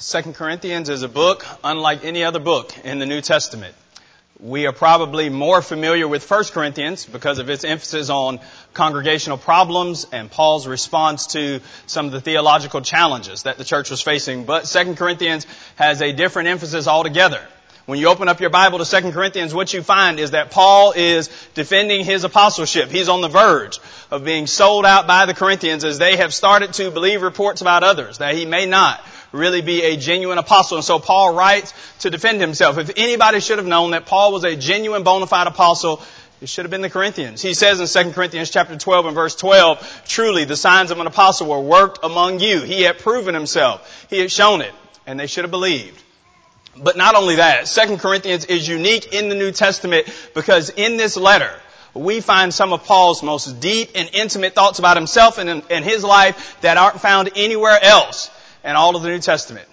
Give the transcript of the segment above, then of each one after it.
Second Corinthians is a book unlike any other book in the New Testament. We are probably more familiar with 1 Corinthians because of its emphasis on congregational problems and Paul's response to some of the theological challenges that the church was facing. But 2 Corinthians has a different emphasis altogether. When you open up your Bible to 2 Corinthians, what you find is that Paul is defending his apostleship. He's on the verge of being sold out by the Corinthians as they have started to believe reports about others that he may not really be a genuine apostle. And so Paul writes to defend himself. If anybody should have known that Paul was a genuine bona fide apostle, it should have been the Corinthians. He says in 2 Corinthians chapter 12 and verse 12, truly the signs of an apostle were worked among you. He had proven himself. He had shown it. And they should have believed. But not only that, 2 Corinthians is unique in the New Testament because in this letter, we find some of Paul's most deep and intimate thoughts about himself and, and his life that aren't found anywhere else and all of the New Testament.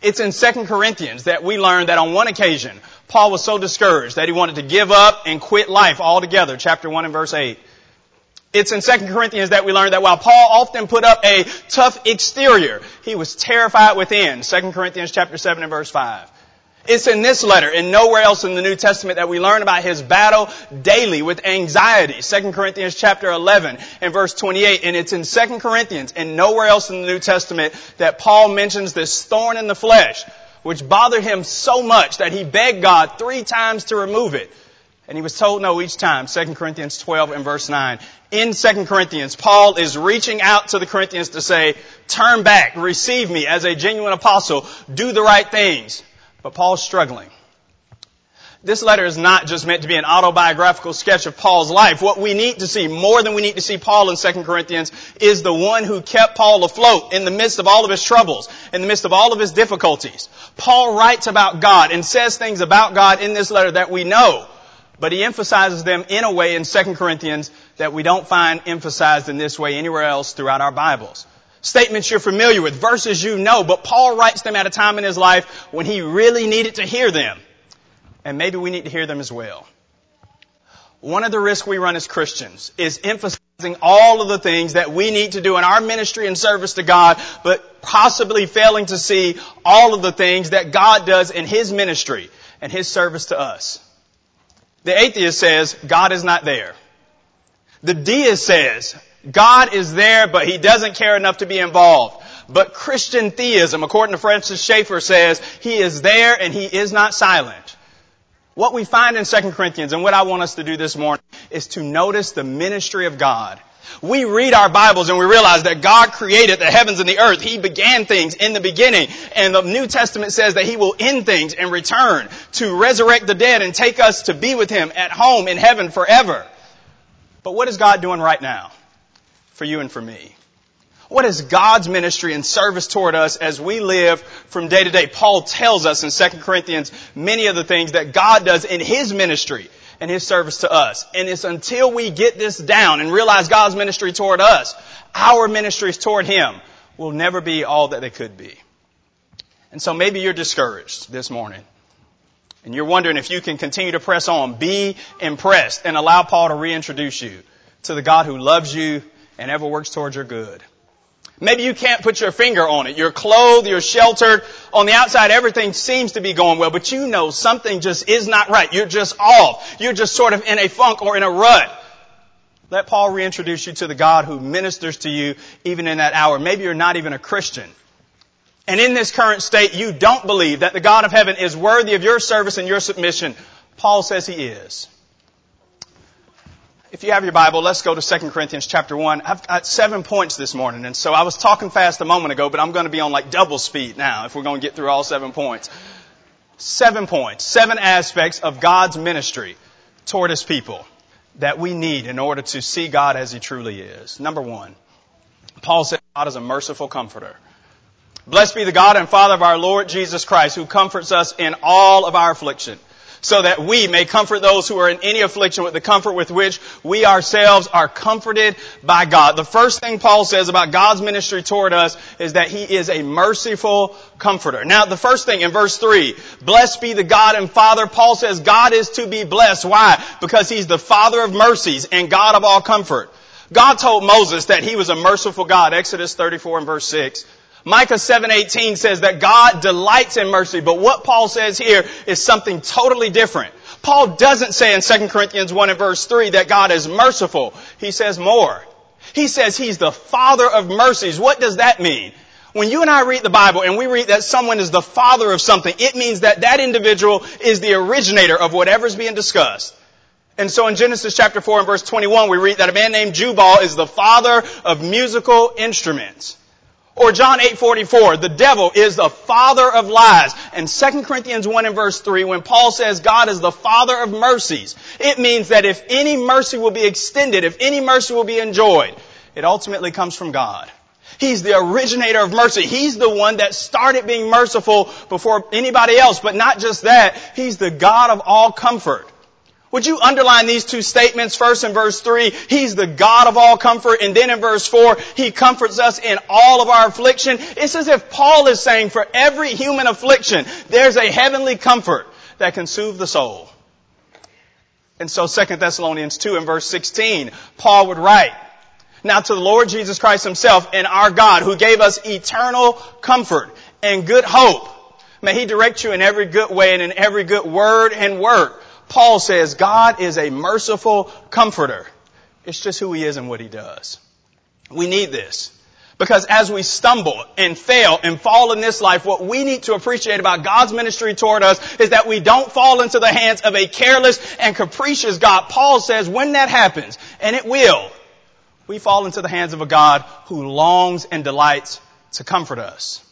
It's in 2 Corinthians that we learn that on one occasion, Paul was so discouraged that he wanted to give up and quit life altogether, chapter 1 and verse 8. It's in 2 Corinthians that we learn that while Paul often put up a tough exterior, he was terrified within, 2 Corinthians chapter 7 and verse 5. It's in this letter and nowhere else in the New Testament that we learn about his battle daily with anxiety. 2 Corinthians chapter 11 and verse 28. And it's in 2 Corinthians and nowhere else in the New Testament that Paul mentions this thorn in the flesh, which bothered him so much that he begged God three times to remove it. And he was told no each time. 2 Corinthians 12 and verse 9. In 2 Corinthians, Paul is reaching out to the Corinthians to say, turn back, receive me as a genuine apostle, do the right things. But Paul's struggling. This letter is not just meant to be an autobiographical sketch of Paul's life. What we need to see, more than we need to see Paul in 2 Corinthians, is the one who kept Paul afloat in the midst of all of his troubles, in the midst of all of his difficulties. Paul writes about God and says things about God in this letter that we know, but he emphasizes them in a way in 2 Corinthians that we don't find emphasized in this way anywhere else throughout our Bibles statements you're familiar with, verses you know, but Paul writes them at a time in his life when he really needed to hear them. And maybe we need to hear them as well. One of the risks we run as Christians is emphasizing all of the things that we need to do in our ministry and service to God, but possibly failing to see all of the things that God does in His ministry and His service to us. The atheist says, God is not there. The deist says, God is there, but He doesn't care enough to be involved. But Christian theism, according to Francis Schaeffer, says He is there and He is not silent. What we find in 2 Corinthians and what I want us to do this morning is to notice the ministry of God. We read our Bibles and we realize that God created the heavens and the earth. He began things in the beginning. And the New Testament says that He will end things and return to resurrect the dead and take us to be with Him at home in heaven forever. But what is God doing right now? For you and for me? What is God's ministry and service toward us as we live from day to day? Paul tells us in 2 Corinthians many of the things that God does in His ministry and His service to us. And it's until we get this down and realize God's ministry toward us, our ministries toward Him will never be all that they could be. And so maybe you're discouraged this morning. And you're wondering if you can continue to press on. Be impressed and allow Paul to reintroduce you to the God who loves you and ever works towards your good. Maybe you can't put your finger on it. You're clothed, you're sheltered. On the outside, everything seems to be going well, but you know something just is not right. You're just off. You're just sort of in a funk or in a rut. Let Paul reintroduce you to the God who ministers to you even in that hour. Maybe you're not even a Christian. And in this current state, you don't believe that the God of heaven is worthy of your service and your submission. Paul says he is. If you have your Bible, let's go to 2 Corinthians chapter 1. I've got seven points this morning, and so I was talking fast a moment ago, but I'm going to be on like double speed now if we're going to get through all seven points. Seven points, seven aspects of God's ministry toward His people that we need in order to see God as He truly is. Number one, Paul said God is a merciful comforter. Blessed be the God and Father of our Lord Jesus Christ who comforts us in all of our affliction so that we may comfort those who are in any affliction with the comfort with which we ourselves are comforted by God. The first thing Paul says about God's ministry toward us is that He is a merciful comforter. Now, the first thing in verse 3, blessed be the God and Father, Paul says God is to be blessed. Why? Because He's the Father of mercies and God of all comfort. God told Moses that He was a merciful God, Exodus 34 and verse 6. Micah 7:18 says that God delights in mercy, but what Paul says here is something totally different. Paul doesn't say in 2 Corinthians 1 and verse 3 that God is merciful. He says more. He says he's the father of mercies. What does that mean? When you and I read the Bible and we read that someone is the father of something, it means that that individual is the originator of whatever's being discussed. And so in Genesis chapter 4 and verse 21, we read that a man named Jubal is the father of musical instruments. Or John 8:44, the devil is the father of lies. And 2 Corinthians 1 and verse 3, when Paul says God is the father of mercies, it means that if any mercy will be extended, if any mercy will be enjoyed, it ultimately comes from God. He's the originator of mercy. He's the one that started being merciful before anybody else. But not just that, He's the God of all comfort. Would you underline these two statements first in verse 3? He's the God of all comfort. And then in verse 4, He comforts us in all of our affliction. It's as if Paul is saying for every human affliction, there's a heavenly comfort that can soothe the soul. And so 2 Thessalonians 2 and verse 16, Paul would write, Now to the Lord Jesus Christ Himself and our God who gave us eternal comfort and good hope. May He direct you in every good way and in every good word and work Paul says God is a merciful comforter. It's just who he is and what he does. We need this. Because as we stumble and fail and fall in this life, what we need to appreciate about God's ministry toward us is that we don't fall into the hands of a careless and capricious God. Paul says when that happens, and it will, we fall into the hands of a God who longs and delights to comfort us.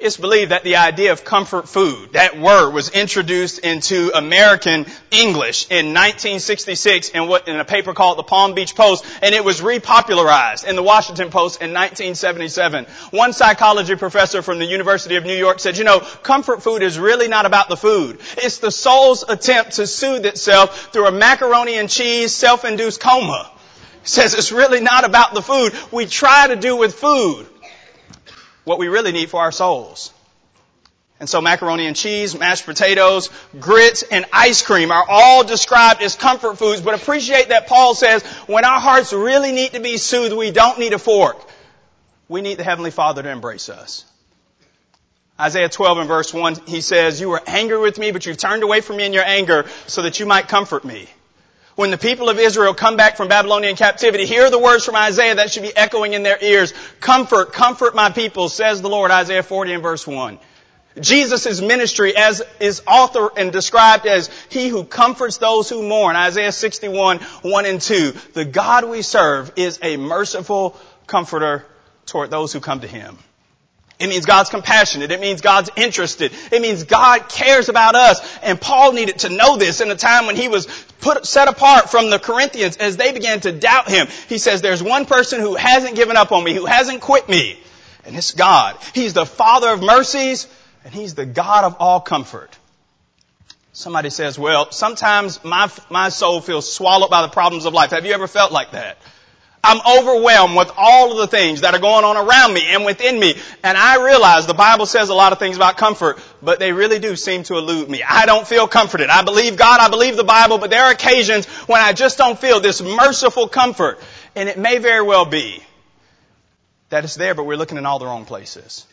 It's believed that the idea of comfort food, that word was introduced into American English in 1966 in what, in a paper called the Palm Beach Post, and it was repopularized in the Washington Post in 1977. One psychology professor from the University of New York said, you know, comfort food is really not about the food. It's the soul's attempt to soothe itself through a macaroni and cheese self-induced coma. Says it's really not about the food. We try to do with food what we really need for our souls. And so macaroni and cheese, mashed potatoes, grits, and ice cream are all described as comfort foods, but appreciate that Paul says when our hearts really need to be soothed, we don't need a fork. We need the Heavenly Father to embrace us. Isaiah 12 and verse 1, he says, You were angry with me, but you've turned away from me in your anger so that you might comfort me when the people of Israel come back from Babylonian captivity, hear the words from Isaiah that should be echoing in their ears. Comfort, comfort my people, says the Lord, Isaiah 40 and verse 1. Jesus' ministry as is author and described as he who comforts those who mourn, Isaiah 61, 1 and 2. The God we serve is a merciful comforter toward those who come to him. It means God's compassionate. It means God's interested. It means God cares about us. And Paul needed to know this in a time when he was put, set apart from the Corinthians as they began to doubt him. He says, there's one person who hasn't given up on me, who hasn't quit me. And it's God. He's the Father of mercies and He's the God of all comfort. Somebody says, well, sometimes my, my soul feels swallowed by the problems of life. Have you ever felt like that? I'm overwhelmed with all of the things that are going on around me and within me. And I realize the Bible says a lot of things about comfort, but they really do seem to elude me. I don't feel comforted. I believe God, I believe the Bible, but there are occasions when I just don't feel this merciful comfort. And it may very well be that it's there, but we're looking in all the wrong places.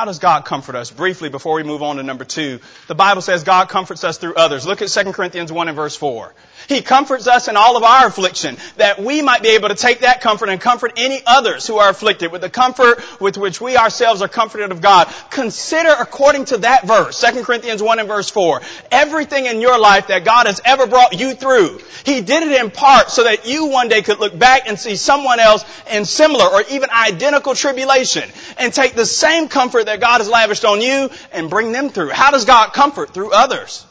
How does God comfort us? Briefly, before we move on to number two, the Bible says God comforts us through others. Look at 2 Corinthians 1 and verse 4. He comforts us in all of our affliction, that we might be able to take that comfort and comfort any others who are afflicted with the comfort with which we ourselves are comforted of God. Consider according to that verse, 2 Corinthians 1 and verse 4, everything in your life that God has ever brought you through. He did it in part so that you one day could look back and see someone else in similar or even identical tribulation and take the same comfort that God has lavished on you and bring them through. How does God comfort? Through others.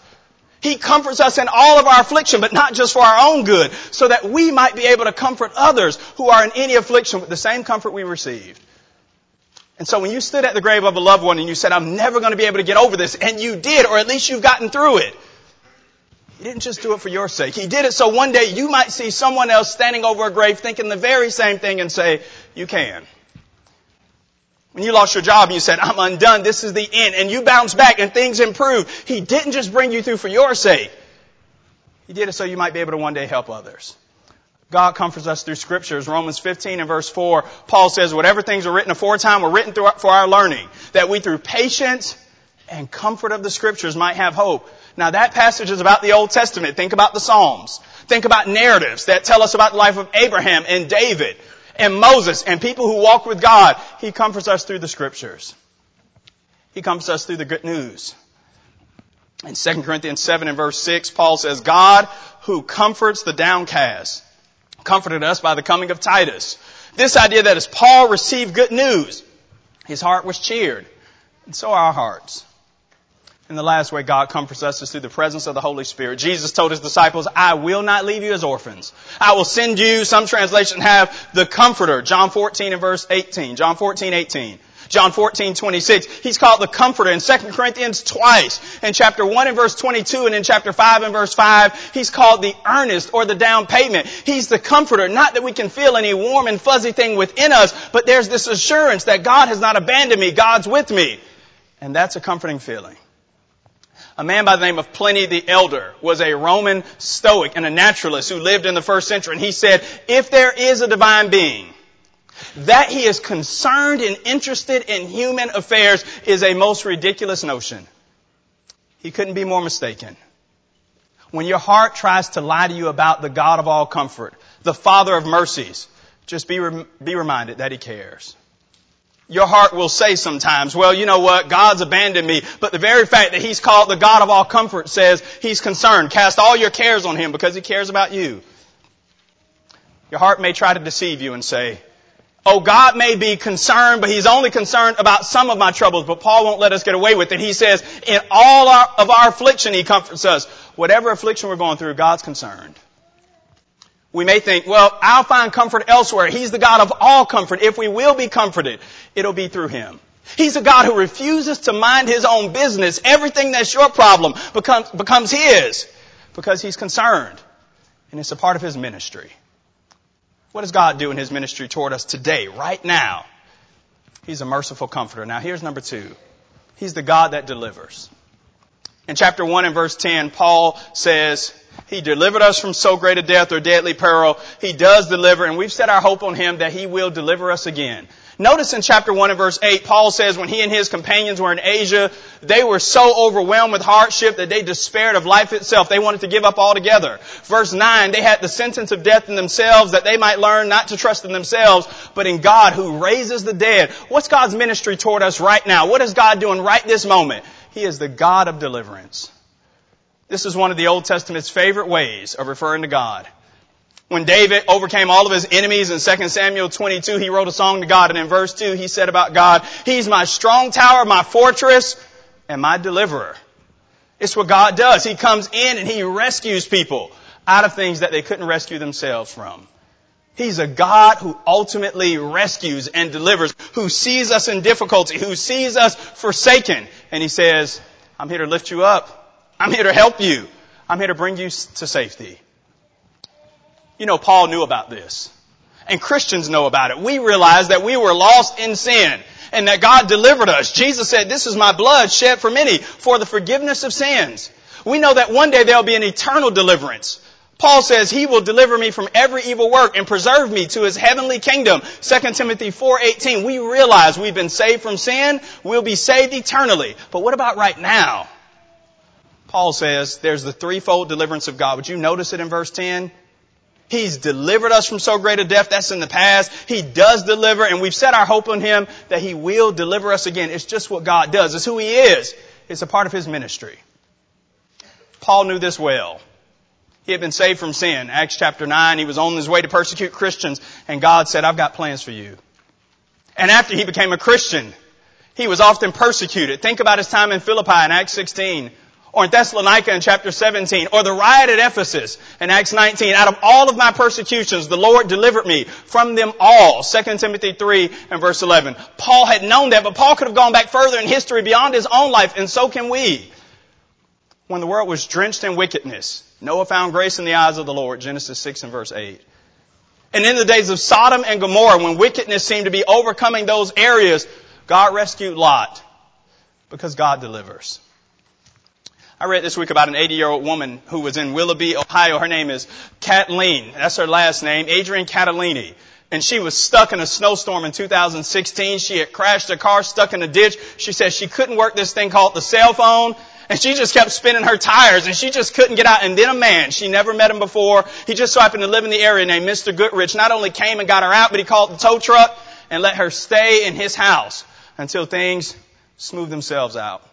He comforts us in all of our affliction, but not just for our own good, so that we might be able to comfort others who are in any affliction with the same comfort we received. And so when you stood at the grave of a loved one and you said, I'm never going to be able to get over this, and you did, or at least you've gotten through it, he didn't just do it for your sake. He did it so one day you might see someone else standing over a grave thinking the very same thing and say, you can. When you lost your job and you said, I'm undone, this is the end, and you bounce back and things improve, He didn't just bring you through for your sake. He did it so you might be able to one day help others. God comforts us through scriptures. Romans 15 and verse 4, Paul says, whatever things are written aforetime were written for our learning, that we through patience and comfort of the scriptures might have hope. Now that passage is about the Old Testament. Think about the Psalms. Think about narratives that tell us about the life of Abraham and David and Moses and people who walk with God. He comforts us through the scriptures. He comforts us through the good news. In 2 Corinthians 7 and verse 6, Paul says, God who comforts the downcast comforted us by the coming of Titus. This idea that as Paul received good news, his heart was cheered. And so are our hearts. And the last way God comforts us is through the presence of the Holy Spirit. Jesus told his disciples, I will not leave you as orphans. I will send you, some translations have the comforter. John 14 and verse 18. John 14, 18. John 14, 26. He's called the Comforter in 2 Corinthians twice. In chapter 1 and verse 22 and in chapter 5 and verse 5, he's called the earnest or the down payment. He's the Comforter. Not that we can feel any warm and fuzzy thing within us, but there's this assurance that God has not abandoned me. God's with me. And that's a comforting feeling. A man by the name of Pliny the Elder was a Roman Stoic and a naturalist who lived in the first century. And he said, if there is a divine being, that he is concerned and interested in human affairs is a most ridiculous notion. He couldn't be more mistaken. When your heart tries to lie to you about the God of all comfort, the Father of mercies, just be, be reminded that He cares. Your heart will say sometimes, well, you know what? God's abandoned me. But the very fact that He's called the God of all comfort says He's concerned. Cast all your cares on Him because He cares about you. Your heart may try to deceive you and say, Oh, God may be concerned, but He's only concerned about some of my troubles. But Paul won't let us get away with it. He says, in all our, of our affliction, He comforts us. Whatever affliction we're going through, God's concerned. We may think, well, I'll find comfort elsewhere. He's the God of all comfort. If we will be comforted, it'll be through Him. He's a God who refuses to mind His own business. Everything that's your problem becomes, becomes His because He's concerned. And it's a part of His ministry. What does God do in His ministry toward us today, right now? He's a merciful comforter. Now here's number two. He's the God that delivers. In chapter 1 and verse 10, Paul says, He delivered us from so great a death or deadly peril. He does deliver, and we've set our hope on Him that He will deliver us again. Notice in chapter 1 and verse 8, Paul says when he and his companions were in Asia, they were so overwhelmed with hardship that they despaired of life itself. They wanted to give up altogether. Verse 9, they had the sentence of death in themselves that they might learn not to trust in themselves, but in God who raises the dead. What's God's ministry toward us right now? What is God doing right this moment? He is the God of deliverance. This is one of the Old Testament's favorite ways of referring to God. When David overcame all of his enemies in 2 Samuel 22, he wrote a song to God. And in verse 2, he said about God, He's my strong tower, my fortress, and my deliverer. It's what God does. He comes in and He rescues people out of things that they couldn't rescue themselves from. He's a God who ultimately rescues and delivers, who sees us in difficulty, who sees us forsaken. And He says, I'm here to lift you up. I'm here to help you. I'm here to bring you to safety. You know, Paul knew about this. And Christians know about it. We realize that we were lost in sin and that God delivered us. Jesus said, this is my blood shed for many for the forgiveness of sins. We know that one day there'll be an eternal deliverance. Paul says he will deliver me from every evil work and preserve me to his heavenly kingdom. 2 Timothy 4:18. We realize we've been saved from sin, we'll be saved eternally. But what about right now? Paul says there's the threefold deliverance of God. Would you notice it in verse 10? He's delivered us from so great a death. That's in the past. He does deliver, and we've set our hope on Him that He will deliver us again. It's just what God does. It's who He is. It's a part of His ministry. Paul knew this well. He had been saved from sin. Acts chapter 9, he was on his way to persecute Christians, and God said, I've got plans for you. And after he became a Christian, he was often persecuted. Think about his time in Philippi in Acts 16 or in Thessalonica in chapter 17, or the riot at Ephesus in Acts 19. Out of all of my persecutions, the Lord delivered me from them all. 2 Timothy 3 and verse 11. Paul had known that, but Paul could have gone back further in history beyond his own life, and so can we. When the world was drenched in wickedness, Noah found grace in the eyes of the Lord, Genesis 6 and verse 8. And in the days of Sodom and Gomorrah, when wickedness seemed to be overcoming those areas, God rescued Lot because God delivers. I read this week about an 80 year old woman who was in Willoughby, Ohio. Her name is Kathleen. That's her last name, Adrienne Catalini. And she was stuck in a snowstorm in 2016. She had crashed her car, stuck in a ditch. She said she couldn't work this thing called the cell phone. And she just kept spinning her tires and she just couldn't get out. And then a man, she never met him before. He just so happened to live in the area named Mr. Goodrich. Not only came and got her out, but he called the tow truck and let her stay in his house until things smoothed themselves out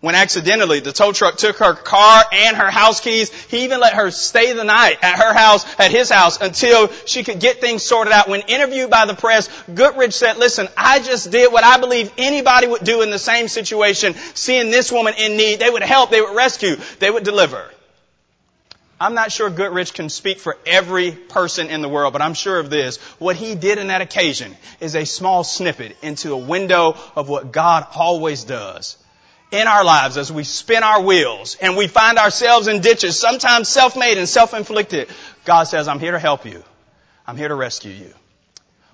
when accidentally the tow truck took her car and her house keys. He even let her stay the night at her house, at his house, until she could get things sorted out. When interviewed by the press, Goodrich said, listen, I just did what I believe anybody would do in the same situation, seeing this woman in need. They would help, they would rescue, they would deliver. I'm not sure Goodrich can speak for every person in the world, but I'm sure of this. What he did in that occasion is a small snippet into a window of what God always does in our lives as we spin our wheels and we find ourselves in ditches, sometimes self-made and self-inflicted, God says, I'm here to help you. I'm here to rescue you.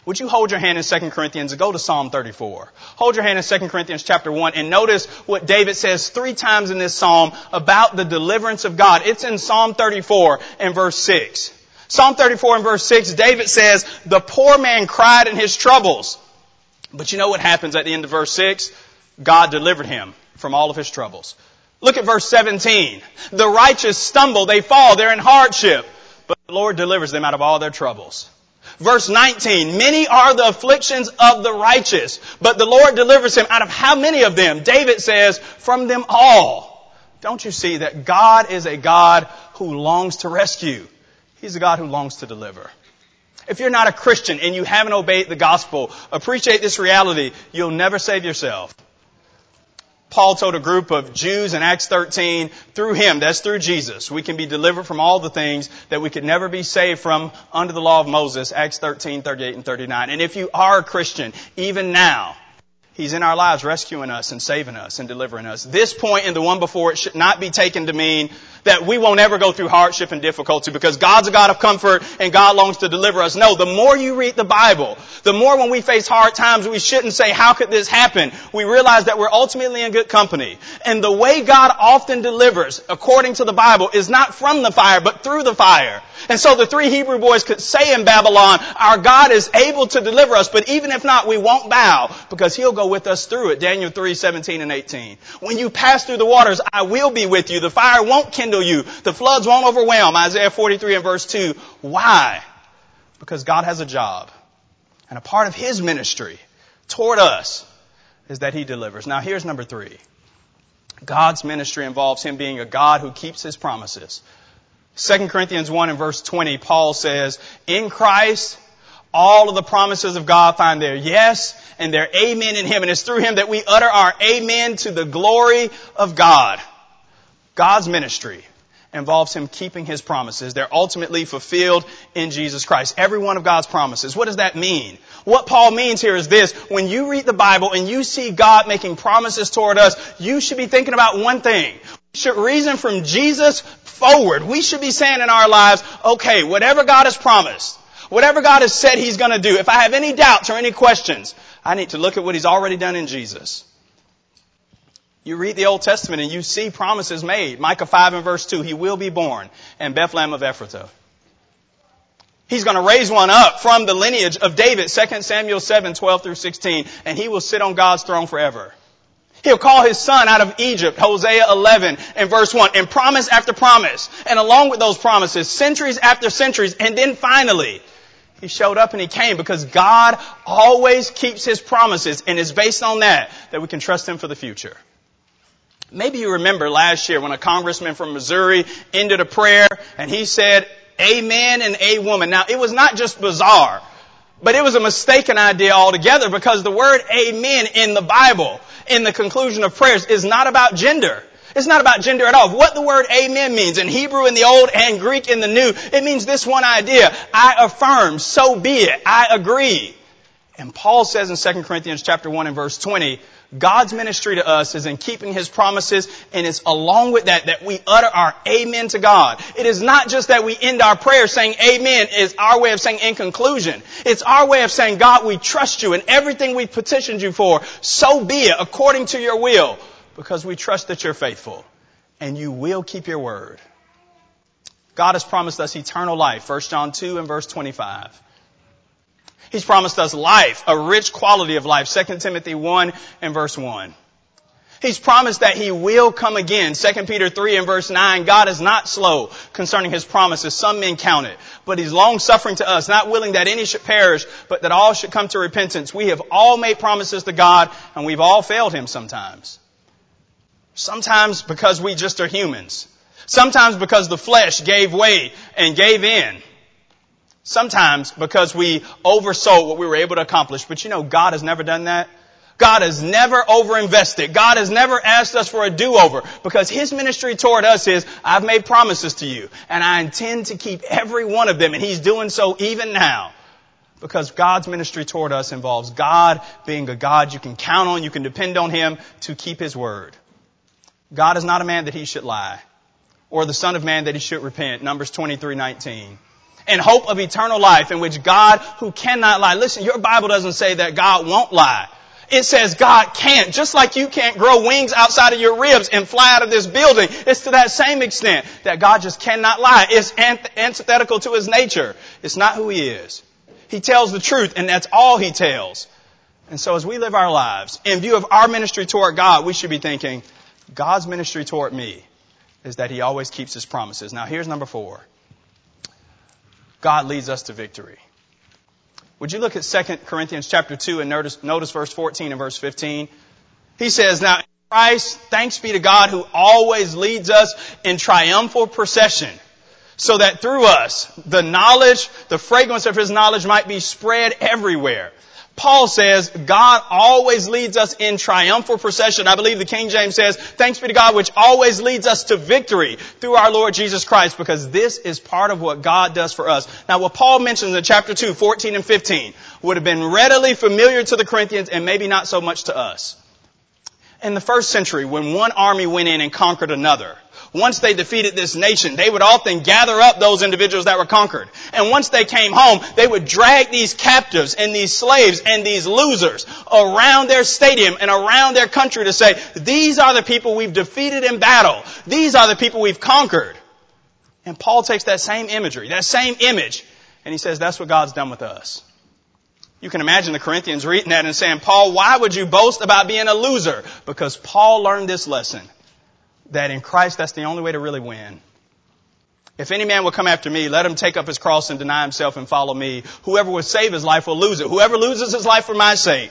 Would you hold your hand in 2 Corinthians and go to Psalm 34? Hold your hand in 2 Corinthians chapter 1 and notice what David says three times in this psalm about the deliverance of God. It's in Psalm 34 and verse 6. Psalm 34 and verse 6, David says, the poor man cried in his troubles. But you know what happens at the end of verse 6? God delivered him from all of his troubles. Look at verse 17. The righteous stumble, they fall, they're in hardship, but the Lord delivers them out of all their troubles. Verse 19, many are the afflictions of the righteous, but the Lord delivers him out of how many of them? David says, from them all. Don't you see that God is a God who longs to rescue? He's a God who longs to deliver. If you're not a Christian and you haven't obeyed the gospel, appreciate this reality. You'll never save yourself. Paul told a group of Jews in Acts 13, through him, that's through Jesus, we can be delivered from all the things that we could never be saved from under the law of Moses, Acts 13, 38 and 39. And if you are a Christian, even now, He's in our lives rescuing us and saving us and delivering us. This point and the one before it should not be taken to mean that we won't ever go through hardship and difficulty because God's a God of comfort and God longs to deliver us. No, the more you read the Bible, the more when we face hard times, we shouldn't say, how could this happen? We realize that we're ultimately in good company. And the way God often delivers, according to the Bible, is not from the fire, but through the fire. And so the three Hebrew boys could say in Babylon, our God is able to deliver us, but even if not, we won't bow because he'll go with us through it. Daniel 3, 17 and 18. When you pass through the waters, I will be with you. The fire won't kindle you. The floods won't overwhelm. Isaiah 43 and verse 2. Why? Because God has a job. And a part of his ministry toward us is that he delivers. Now here's number three. God's ministry involves him being a God who keeps his promises. 2 Corinthians 1 and verse 20, Paul says, in Christ, all of the promises of God find their yes and their amen in Him. And it's through Him that we utter our amen to the glory of God. God's ministry involves Him keeping His promises. They're ultimately fulfilled in Jesus Christ. Every one of God's promises. What does that mean? What Paul means here is this. When you read the Bible and you see God making promises toward us, you should be thinking about one thing. We should reason from Jesus forward. We should be saying in our lives, okay, whatever God has promised, whatever God has said He's going to do, if I have any doubts or any questions, I need to look at what He's already done in Jesus. You read the Old Testament and you see promises made. Micah 5 and verse 2, He will be born in Bethlehem of Ephrathah. He's going to raise one up from the lineage of David, 2 Samuel 7, 12 through 16, and he will sit on God's throne forever. He'll call his son out of Egypt, Hosea 11 and verse 1, and promise after promise. And along with those promises, centuries after centuries, and then finally, he showed up and he came because God always keeps his promises and it's based on that that we can trust him for the future. Maybe you remember last year when a congressman from Missouri ended a prayer and he said, Amen and a woman. Now it was not just bizarre, but it was a mistaken idea altogether because the word amen in the Bible, in the conclusion of prayers, is not about gender. It's not about gender at all. What the word amen means in Hebrew in the Old and Greek in the New, it means this one idea. I affirm, so be it. I agree. And Paul says in 2 Corinthians chapter 1 and verse 20, God's ministry to us is in keeping His promises, and it's along with that that we utter our amen to God. It is not just that we end our prayer saying amen is our way of saying in conclusion. It's our way of saying, God, we trust you in everything we petitioned you for. So be it according to your will because we trust that you're faithful. and you will keep your word. God has promised us eternal life, 1 John 2 and verse 25. He's promised us life, a rich quality of life, 2 Timothy 1 and verse 1. He's promised that he will come again. 2 Peter 3 and verse 9, God is not slow concerning his promises. Some men count it. But he's long suffering to us, not willing that any should perish, but that all should come to repentance. We have all made promises to God and we've all failed him sometimes. Sometimes because we just are humans. Sometimes because the flesh gave way and gave in. Sometimes because we oversold what we were able to accomplish. But you know, God has never done that. God has never overinvested. God has never asked us for a do-over because His ministry toward us is, I've made promises to you and I intend to keep every one of them and He's doing so even now. Because God's ministry toward us involves God being a God you can count on, you can depend on Him to keep His word. God is not a man that He should lie or the son of man that He should repent. Numbers 23:19 and hope of eternal life in which God who cannot lie. Listen, your Bible doesn't say that God won't lie. It says God can't, just like you can't grow wings outside of your ribs and fly out of this building. It's to that same extent that God just cannot lie. It's antithetical to His nature. It's not who He is. He tells the truth and that's all He tells. And so as we live our lives, in view of our ministry toward God, we should be thinking, God's ministry toward me is that He always keeps His promises. Now here's number four. God leads us to victory. Would you look at 2 Corinthians chapter 2 and notice, notice verse 14 and verse 15? He says, Now Christ, thanks be to God who always leads us in triumphal procession so that through us the knowledge, the fragrance of his knowledge might be spread everywhere. Paul says God always leads us in triumphal procession. I believe the King James says, thanks be to God which always leads us to victory through our Lord Jesus Christ because this is part of what God does for us. Now what Paul mentions in chapter 2, 14 and 15 would have been readily familiar to the Corinthians and maybe not so much to us. In the first century, when one army went in and conquered another, once they defeated this nation, they would often gather up those individuals that were conquered. And once they came home, they would drag these captives and these slaves and these losers around their stadium and around their country to say, these are the people we've defeated in battle. These are the people we've conquered. And Paul takes that same imagery, that same image, and he says, that's what God's done with us. You can imagine the Corinthians reading that and saying, Paul, why would you boast about being a loser? Because Paul learned this lesson that in Christ that's the only way to really win. If any man will come after me, let him take up his cross and deny himself and follow me. Whoever will save his life will lose it. Whoever loses his life for my sake,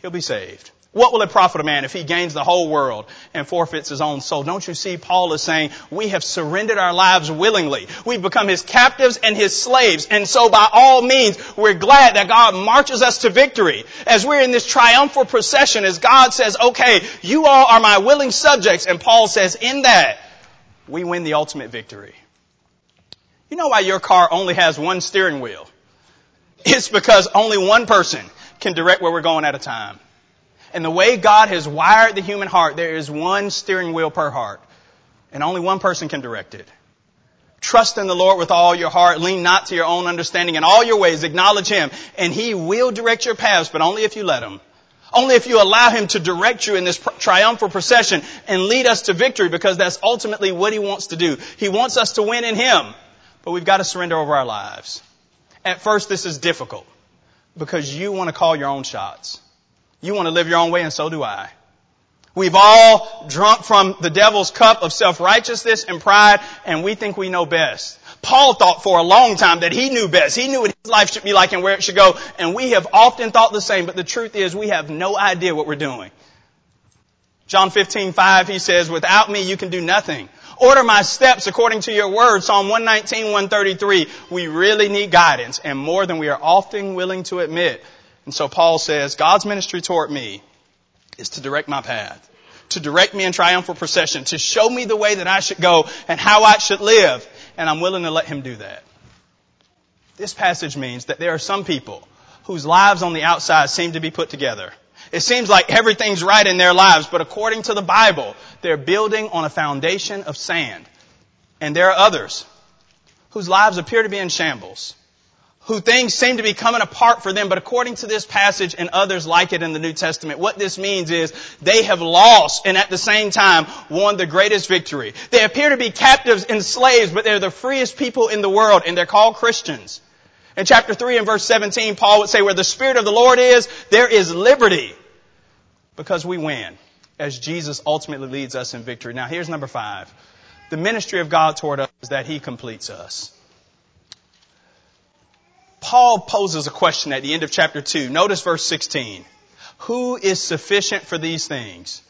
he'll be saved. What will it profit a man if he gains the whole world and forfeits his own soul? Don't you see Paul is saying we have surrendered our lives willingly. We've become his captives and his slaves. And so by all means, we're glad that God marches us to victory. As we're in this triumphal procession, as God says, okay, you all are my willing subjects. And Paul says, in that, we win the ultimate victory. You know why your car only has one steering wheel? It's because only one person can direct where we're going at a time. And the way God has wired the human heart, there is one steering wheel per heart. And only one person can direct it. Trust in the Lord with all your heart. Lean not to your own understanding. In all your ways, acknowledge Him. And He will direct your paths, but only if you let Him. Only if you allow Him to direct you in this triumphal procession and lead us to victory because that's ultimately what He wants to do. He wants us to win in Him. But we've got to surrender over our lives. At first, this is difficult because you want to call your own shots. You want to live your own way and so do I. We've all drunk from the devil's cup of self-righteousness and pride and we think we know best. Paul thought for a long time that he knew best. He knew what his life should be like and where it should go. And we have often thought the same, but the truth is we have no idea what we're doing. John 15, 5, he says, without me you can do nothing. Order my steps according to your word. Psalm 119, 133. We really need guidance and more than we are often willing to admit. And so Paul says, God's ministry toward me is to direct my path, to direct me in triumphal procession, to show me the way that I should go and how I should live. And I'm willing to let him do that. This passage means that there are some people whose lives on the outside seem to be put together. It seems like everything's right in their lives, but according to the Bible, they're building on a foundation of sand. And there are others whose lives appear to be in shambles who things seem to be coming apart for them, but according to this passage and others like it in the New Testament, what this means is they have lost and at the same time won the greatest victory. They appear to be captives and slaves, but they're the freest people in the world and they're called Christians. In chapter 3 and verse 17, Paul would say, where the Spirit of the Lord is, there is liberty. Because we win, as Jesus ultimately leads us in victory. Now here's number five. The ministry of God toward us is that He completes us. Paul poses a question at the end of chapter 2. Notice verse 16. Who is sufficient for these things?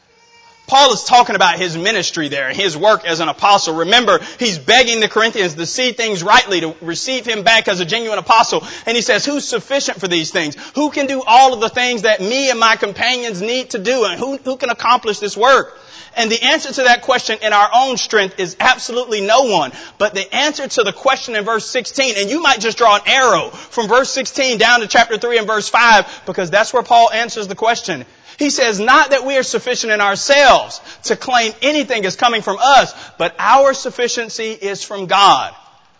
Paul is talking about his ministry there, his work as an apostle. Remember, he's begging the Corinthians to see things rightly, to receive him back as a genuine apostle. And he says, who's sufficient for these things? Who can do all of the things that me and my companions need to do? And who, who can accomplish this work? And the answer to that question in our own strength is absolutely no one. But the answer to the question in verse 16, and you might just draw an arrow from verse 16 down to chapter 3 and verse 5, because that's where Paul answers the question. He says, not that we are sufficient in ourselves to claim anything is coming from us, but our sufficiency is from God.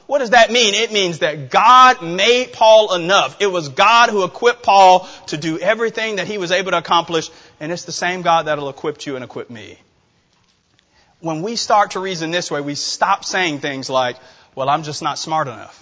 What does that mean? It means that God made Paul enough. It was God who equipped Paul to do everything that he was able to accomplish, and it's the same God that'll equip you and equip me when we start to reason this way, we stop saying things like, well, I'm just not smart enough.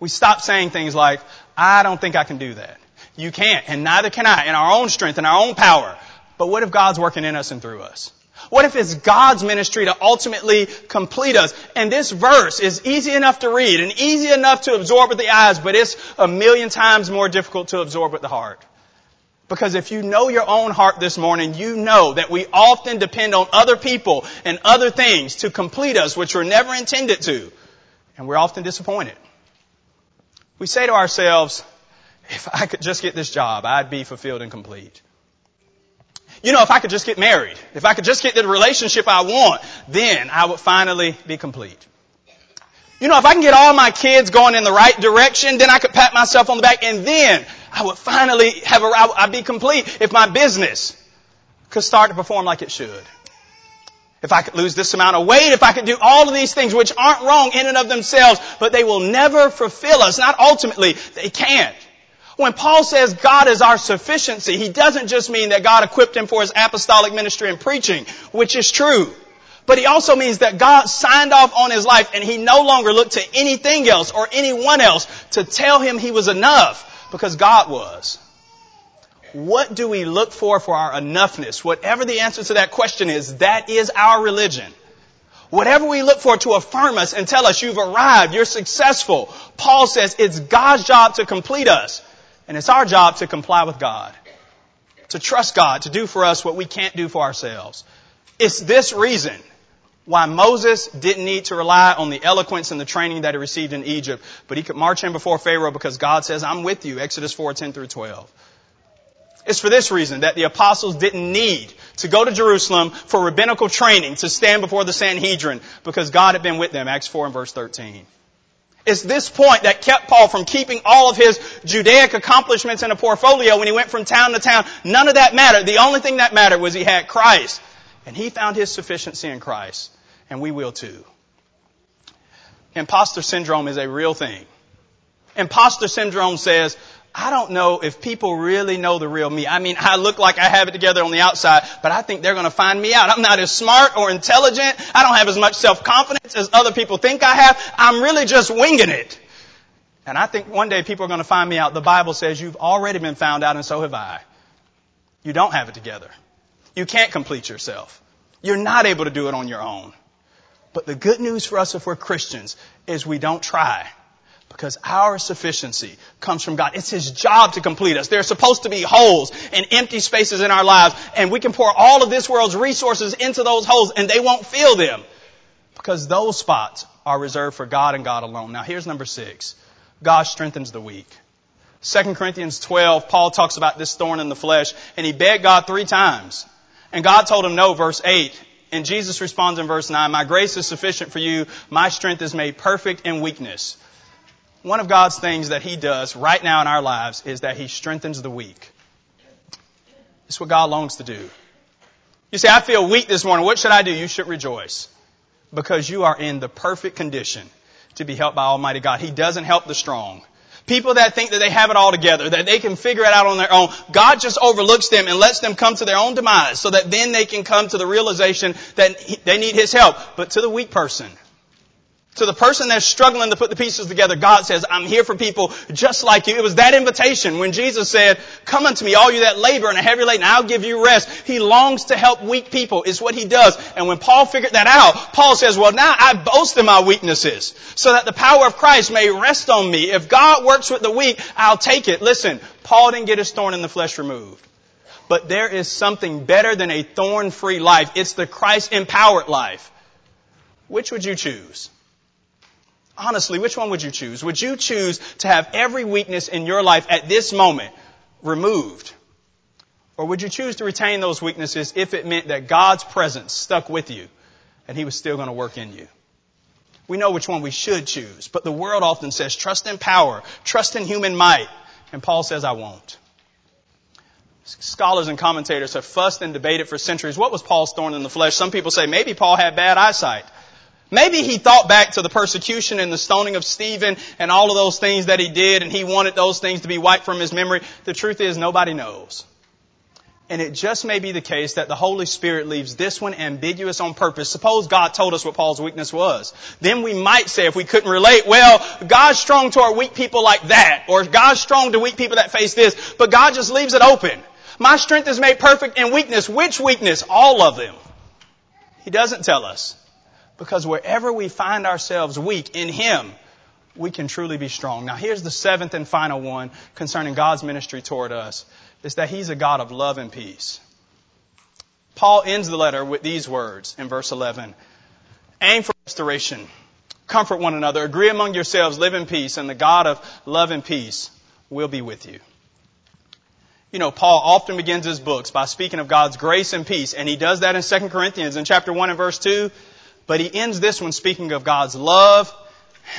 We stop saying things like, I don't think I can do that. You can't, and neither can I, in our own strength and our own power. But what if God's working in us and through us? What if it's God's ministry to ultimately complete us? And this verse is easy enough to read and easy enough to absorb with the eyes, but it's a million times more difficult to absorb with the heart. Because if you know your own heart this morning, you know that we often depend on other people and other things to complete us, which were never intended to. And we're often disappointed. We say to ourselves, if I could just get this job, I'd be fulfilled and complete. You know, if I could just get married, if I could just get the relationship I want, then I would finally be complete. You know, if I can get all my kids going in the right direction, then I could pat myself on the back and then I would finally have I'd be complete if my business could start to perform like it should. If I could lose this amount of weight, if I could do all of these things which aren't wrong in and of themselves, but they will never fulfill us. Not ultimately, they can't. When Paul says God is our sufficiency, he doesn't just mean that God equipped him for his apostolic ministry and preaching, which is true. But he also means that God signed off on his life and he no longer looked to anything else or anyone else to tell him he was enough because God was. What do we look for for our enoughness? Whatever the answer to that question is, that is our religion. Whatever we look for to affirm us and tell us you've arrived, you're successful, Paul says it's God's job to complete us. And it's our job to comply with God. To trust God, to do for us what we can't do for ourselves. It's this reason why Moses didn't need to rely on the eloquence and the training that he received in Egypt, but he could march in before Pharaoh because God says, I'm with you, Exodus 4, 10 through 12. It's for this reason that the apostles didn't need to go to Jerusalem for rabbinical training to stand before the Sanhedrin because God had been with them, Acts 4 and verse 13. It's this point that kept Paul from keeping all of his Judaic accomplishments in a portfolio when he went from town to town. None of that mattered. The only thing that mattered was he had Christ. And he found his sufficiency in Christ. And we will too. Imposter syndrome is a real thing. Imposter syndrome says, I don't know if people really know the real me. I mean, I look like I have it together on the outside, but I think they're going to find me out. I'm not as smart or intelligent. I don't have as much self-confidence as other people think I have. I'm really just winging it. And I think one day people are going to find me out. The Bible says you've already been found out and so have I. You don't have it together. You can't complete yourself. You're not able to do it on your own. But the good news for us if we're Christians is we don't try. Because our sufficiency comes from God. It's His job to complete us. There are supposed to be holes and empty spaces in our lives, and we can pour all of this world's resources into those holes, and they won't fill them. Because those spots are reserved for God and God alone. Now here's number six. God strengthens the weak. 2 Corinthians 12, Paul talks about this thorn in the flesh, and he begged God three times. And God told him no, verse 8. And Jesus responds in verse 9, My grace is sufficient for you. My strength is made perfect in weakness. One of God's things that He does right now in our lives is that He strengthens the weak. It's what God longs to do. You say, I feel weak this morning. What should I do? You should rejoice because you are in the perfect condition to be helped by Almighty God. He doesn't help the strong. People that think that they have it all together, that they can figure it out on their own, God just overlooks them and lets them come to their own demise so that then they can come to the realization that they need His help. But to the weak person, to the person that's struggling to put the pieces together, God says, I'm here for people just like you. It was that invitation when Jesus said, come unto me, all you that labor and are heavy laden, I'll give you rest. He longs to help weak people. It's what he does. And when Paul figured that out, Paul says, well now I boast in my weaknesses so that the power of Christ may rest on me. If God works with the weak, I'll take it. Listen, Paul didn't get his thorn in the flesh removed. But there is something better than a thorn-free life. It's the Christ-empowered life. Which would you choose? Honestly, which one would you choose? Would you choose to have every weakness in your life at this moment removed? Or would you choose to retain those weaknesses if it meant that God's presence stuck with you and He was still going to work in you? We know which one we should choose, but the world often says trust in power, trust in human might, and Paul says I won't. Scholars and commentators have fussed and debated for centuries what was Paul's thorn in the flesh. Some people say maybe Paul had bad eyesight. Maybe he thought back to the persecution and the stoning of Stephen and all of those things that he did and he wanted those things to be wiped from his memory. The truth is nobody knows. And it just may be the case that the Holy Spirit leaves this one ambiguous on purpose. Suppose God told us what Paul's weakness was. Then we might say, if we couldn't relate, well, God's strong to our weak people like that, or God's strong to weak people that face this, but God just leaves it open. My strength is made perfect in weakness. Which weakness? All of them. He doesn't tell us. Because wherever we find ourselves weak in Him, we can truly be strong. Now here's the seventh and final one concerning God's ministry toward us. Is that He's a God of love and peace. Paul ends the letter with these words in verse 11. Aim for restoration. Comfort one another. Agree among yourselves. Live in peace. And the God of love and peace will be with you. You know, Paul often begins his books by speaking of God's grace and peace. And he does that in 2 Corinthians in chapter 1 and verse 2. But he ends this one speaking of God's love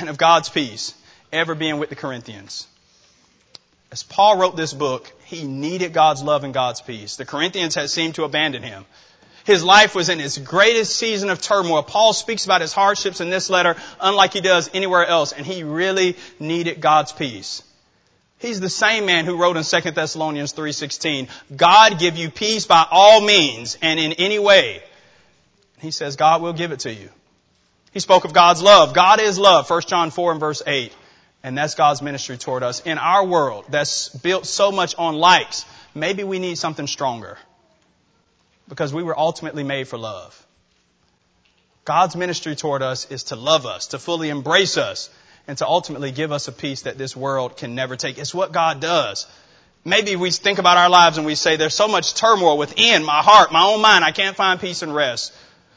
and of God's peace ever being with the Corinthians. As Paul wrote this book, he needed God's love and God's peace. The Corinthians had seemed to abandon him. His life was in its greatest season of turmoil. Paul speaks about his hardships in this letter unlike he does anywhere else, and he really needed God's peace. He's the same man who wrote in 2 Thessalonians 3:16, God give you peace by all means and in any way he says God will give it to you. He spoke of God's love. God is love, 1 John 4 and verse 8. And that's God's ministry toward us. In our world that's built so much on likes, maybe we need something stronger. Because we were ultimately made for love. God's ministry toward us is to love us, to fully embrace us, and to ultimately give us a peace that this world can never take. It's what God does. Maybe we think about our lives and we say, there's so much turmoil within my heart, my own mind, I can't find peace and rest.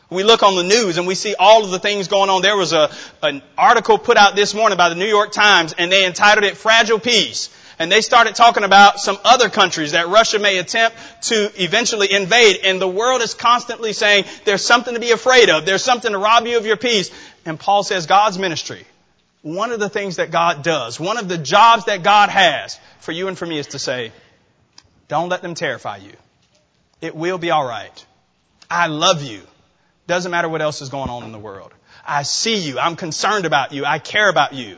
We look on the news and we see all of the things going on. There was a, an article put out this morning by the New York Times and they entitled it Fragile Peace. And they started talking about some other countries that Russia may attempt to eventually invade. And the world is constantly saying there's something to be afraid of. There's something to rob you of your peace. And Paul says God's ministry, one of the things that God does, one of the jobs that God has for you and for me is to say, don't let them terrify you. It will be alright. I love you. Doesn't matter what else is going on in the world. I see you. I'm concerned about you. I care about you.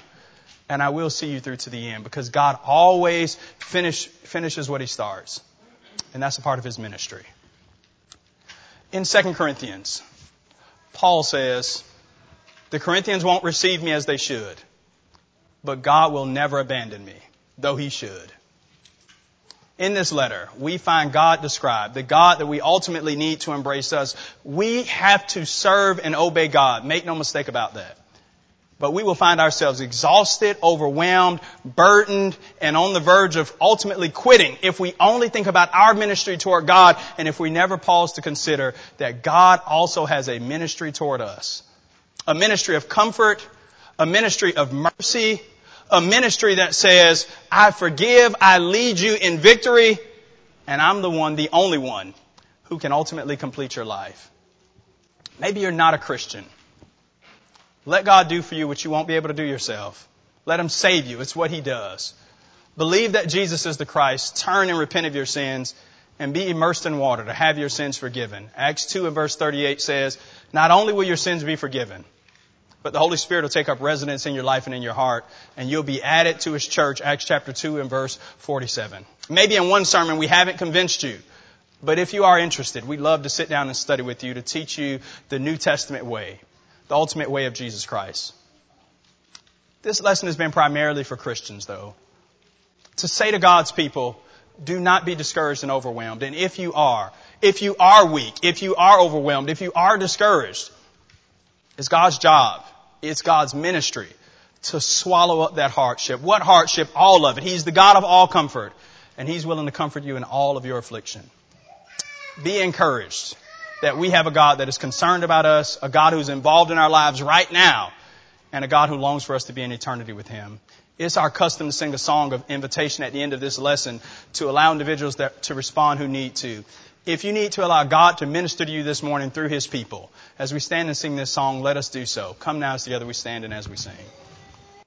And I will see you through to the end because God always finish, finishes what he starts. And that's a part of his ministry. In 2 Corinthians, Paul says, the Corinthians won't receive me as they should, but God will never abandon me, though he should in this letter, we find God described, the God that we ultimately need to embrace us. We have to serve and obey God. Make no mistake about that. But we will find ourselves exhausted, overwhelmed, burdened, and on the verge of ultimately quitting if we only think about our ministry toward God and if we never pause to consider that God also has a ministry toward us. A ministry of comfort, a ministry of mercy, a ministry that says, I forgive, I lead you in victory, and I'm the one, the only one, who can ultimately complete your life. Maybe you're not a Christian. Let God do for you what you won't be able to do yourself. Let Him save you. It's what He does. Believe that Jesus is the Christ. Turn and repent of your sins and be immersed in water to have your sins forgiven. Acts 2 and verse 38 says, not only will your sins be forgiven, but the Holy Spirit will take up residence in your life and in your heart, and you'll be added to His church, Acts chapter 2 and verse 47. Maybe in one sermon we haven't convinced you, but if you are interested, we'd love to sit down and study with you to teach you the New Testament way, the ultimate way of Jesus Christ. This lesson has been primarily for Christians, though. To say to God's people, do not be discouraged and overwhelmed. And if you are, if you are weak, if you are overwhelmed, if you are discouraged, it's God's job. It's God's ministry to swallow up that hardship. What hardship? All of it. He's the God of all comfort, and He's willing to comfort you in all of your affliction. Be encouraged that we have a God that is concerned about us, a God who's involved in our lives right now, and a God who longs for us to be in eternity with Him. It's our custom to sing a song of invitation at the end of this lesson to allow individuals that, to respond who need to. If you need to allow God to minister to you this morning through His people, as we stand and sing this song, let us do so. Come now as together we stand and as we sing.